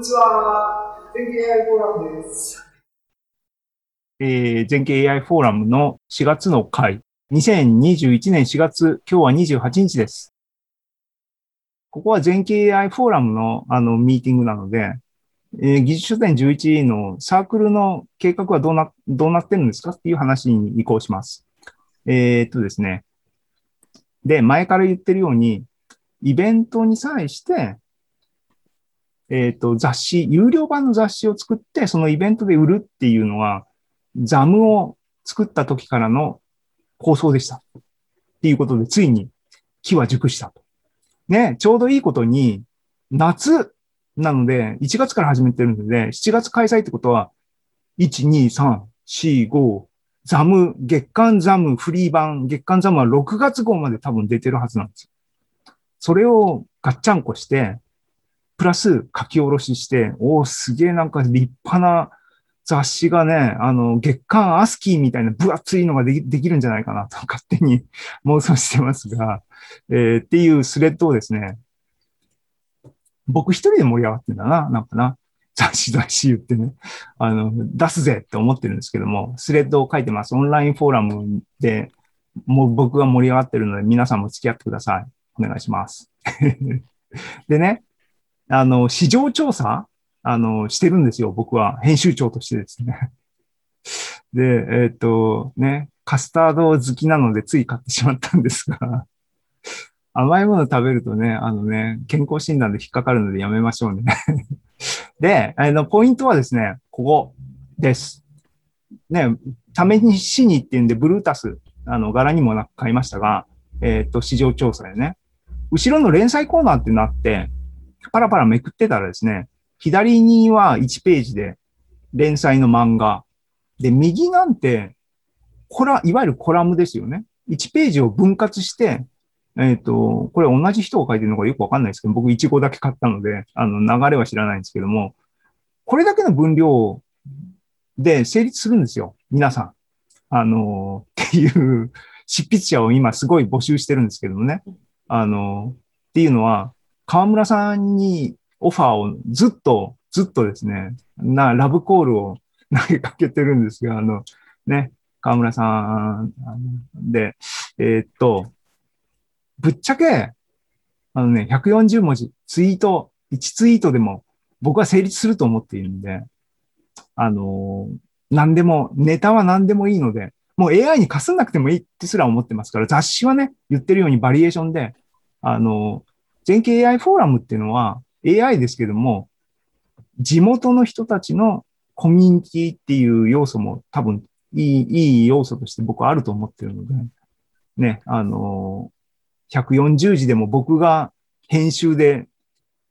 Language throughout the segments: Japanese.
にちは。全景 AI フォーラムです。えー、全景 AI フォーラムの4月の回。2021年4月、今日は28日です。ここは全景 AI フォーラムのあのミーティングなので、えー、技術書店11のサークルの計画はどうな、どうなってるんですかっていう話に移行します。えー、っとですね。で、前から言ってるように、イベントに際して、えっ、ー、と、雑誌、有料版の雑誌を作って、そのイベントで売るっていうのは、ザムを作った時からの構想でした。っていうことで、ついに木は熟したと。ね、ちょうどいいことに、夏なので、1月から始めてるので、7月開催ってことは、1、2、3、4、5、ザム、月間ザム、フリー版、月間ザムは6月号まで多分出てるはずなんですよ。それをガッチャンコして、プラス書き下ろしして、おお、すげえなんか立派な雑誌がね、あの、月刊アスキーみたいな分厚いのができるんじゃないかなと 勝手に妄想してますが、えー、っていうスレッドをですね、僕一人で盛り上がってんだな、なんかな。雑誌雑誌言ってね、あの、出すぜって思ってるんですけども、スレッドを書いてます。オンラインフォーラムで、もう僕が盛り上がってるので、皆さんも付き合ってください。お願いします。でね、あの、市場調査？あの、してるんですよ、僕は。編集長としてですね。で、えっ、ー、と、ね、カスタード好きなのでつい買ってしまったんですが、甘いもの食べるとね、あのね、健康診断で引っかかるのでやめましょうね。で、あの、ポイントはですね、ここです。ね、試しに行ってんで、ブルータス、あの、柄にもなく買いましたが、えっ、ー、と、市場調査でね、後ろの連載コーナーってなって、パラパラめくってたらですね、左には1ページで連載の漫画。で、右なんて、コラ、いわゆるコラムですよね。1ページを分割して、えっ、ー、と、これ同じ人が書いてるのかよくわかんないですけど、僕1号だけ買ったので、あの、流れは知らないんですけども、これだけの分量で成立するんですよ。皆さん。あの、っていう執筆者を今すごい募集してるんですけどもね。あの、っていうのは、河村さんにオファーをずっと、ずっとですね、な、ラブコールを 投げかけてるんですが、あの、ね、河村さんで、えー、っと、ぶっちゃけ、あのね、140文字、ツイート、1ツイートでも僕は成立すると思っているんで、あのー、何でも、ネタは何でもいいので、もう AI にかすんなくてもいいってすら思ってますから、雑誌はね、言ってるようにバリエーションで、あのー、全景 AI フォーラムっていうのは、AI ですけども、地元の人たちのコミュニティっていう要素も多分いい、いい要素として僕はあると思ってるので、ね、あの、140字でも僕が編集で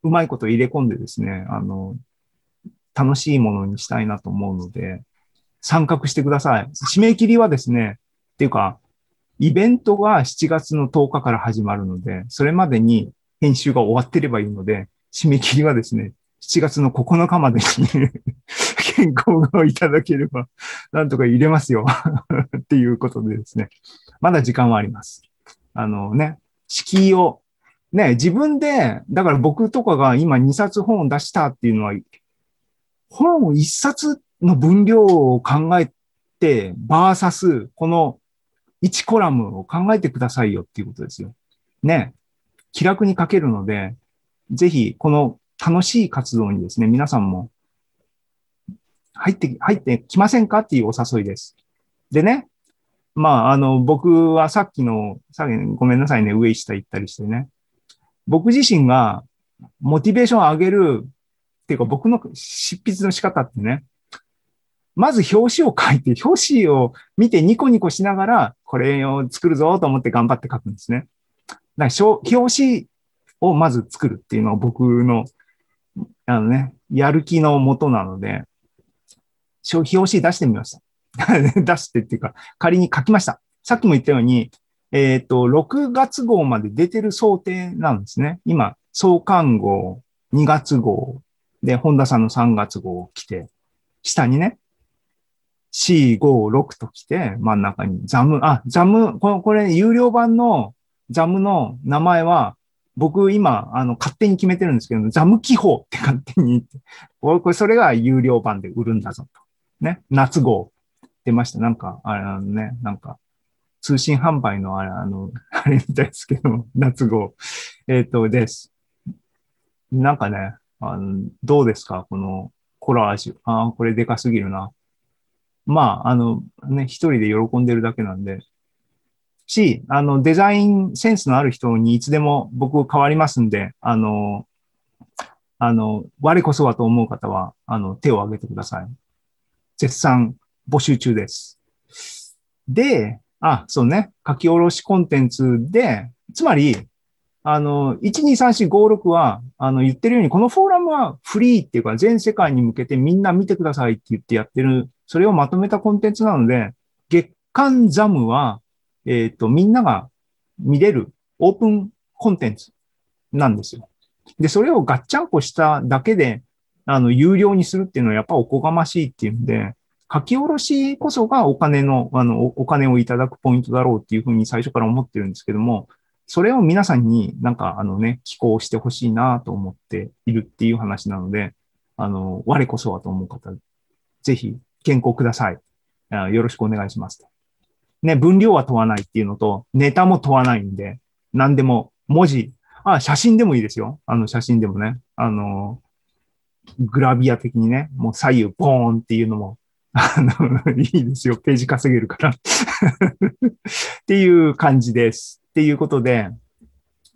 うまいこと入れ込んでですね、あの、楽しいものにしたいなと思うので、参画してください。締め切りはですね、っていうか、イベントが7月の10日から始まるので、それまでに編集が終わってればいいので、締め切りはですね、7月の9日までに健康がいただければ、なんとか入れますよ っていうことでですね、まだ時間はあります。あのね、敷居を、ね、自分で、だから僕とかが今2冊本を出したっていうのは、本を1冊の分量を考えて、バーサス、この1コラムを考えてくださいよっていうことですよ。ね。気楽に書けるので、ぜひ、この楽しい活動にですね、皆さんも入って、入ってきませんかっていうお誘いです。でね、まあ、あの、僕はさっきの、さっきごめんなさいね、上下行ったりしてね。僕自身がモチベーションを上げるっていうか僕の執筆の仕方ってね、まず表紙を書いて、表紙を見てニコニコしながら、これを作るぞと思って頑張って書くんですね。だか表紙をまず作るっていうのは僕の、あのね、やる気のもとなので、表紙出してみました。出してっていうか、仮に書きました。さっきも言ったように、えっ、ー、と、6月号まで出てる想定なんですね。今、創刊号、2月号、で、本田さんの3月号来て、下にね、4、5、6と来て、真ん中にザム、あ、ザム、これ、これ有料版のザムの名前は、僕今、あの、勝手に決めてるんですけど、ザム記法って勝手に言って、これ、それが有料版で売るんだぞと。ね。夏号出ました。なんか、あれあのね、なんか、通信販売のあれ、あの、あれみたいですけど、夏号。えっ、と、です。なんかね、あの、どうですか？このコラージュ。ああ、これでかすぎるな。まあ、あの、ね、一人で喜んでるだけなんで。し、あの、デザインセンスのある人にいつでも僕変わりますんで、あの、あの、我こそはと思う方は、あの、手を挙げてください。絶賛募集中です。で、あ、そうね、書き下ろしコンテンツで、つまり、あの、123456は、あの、言ってるように、このフォーラムはフリーっていうか、全世界に向けてみんな見てくださいって言ってやってる、それをまとめたコンテンツなので、月間ザムは、えっ、と、みんなが見れるオープンコンテンツなんですよ。で、それをガッチャンコしただけで、あの、有料にするっていうのはやっぱおこがましいっていうんで、書き下ろしこそがお金の、あの、お金をいただくポイントだろうっていうふうに最初から思ってるんですけども、それを皆さんになんかあのね、寄稿してほしいなと思っているっていう話なので、あの、我こそはと思う方、ぜひ、健康ください。よろしくお願いします。ね、分量は問わないっていうのと、ネタも問わないんで、何でも、文字、あ、写真でもいいですよ。あの、写真でもね。あの、グラビア的にね、もう左右ボーンっていうのも、あの、いいですよ。ページ稼げるから。っていう感じです。っていうことで、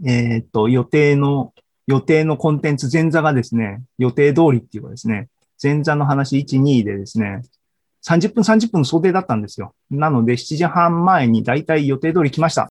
えーっと、予定の、予定のコンテンツ前座がですね、予定通りっていうかですね、前座の話1、2でですね、30分30分の想定だったんですよ。なので7時半前にだいたい予定通り来ました。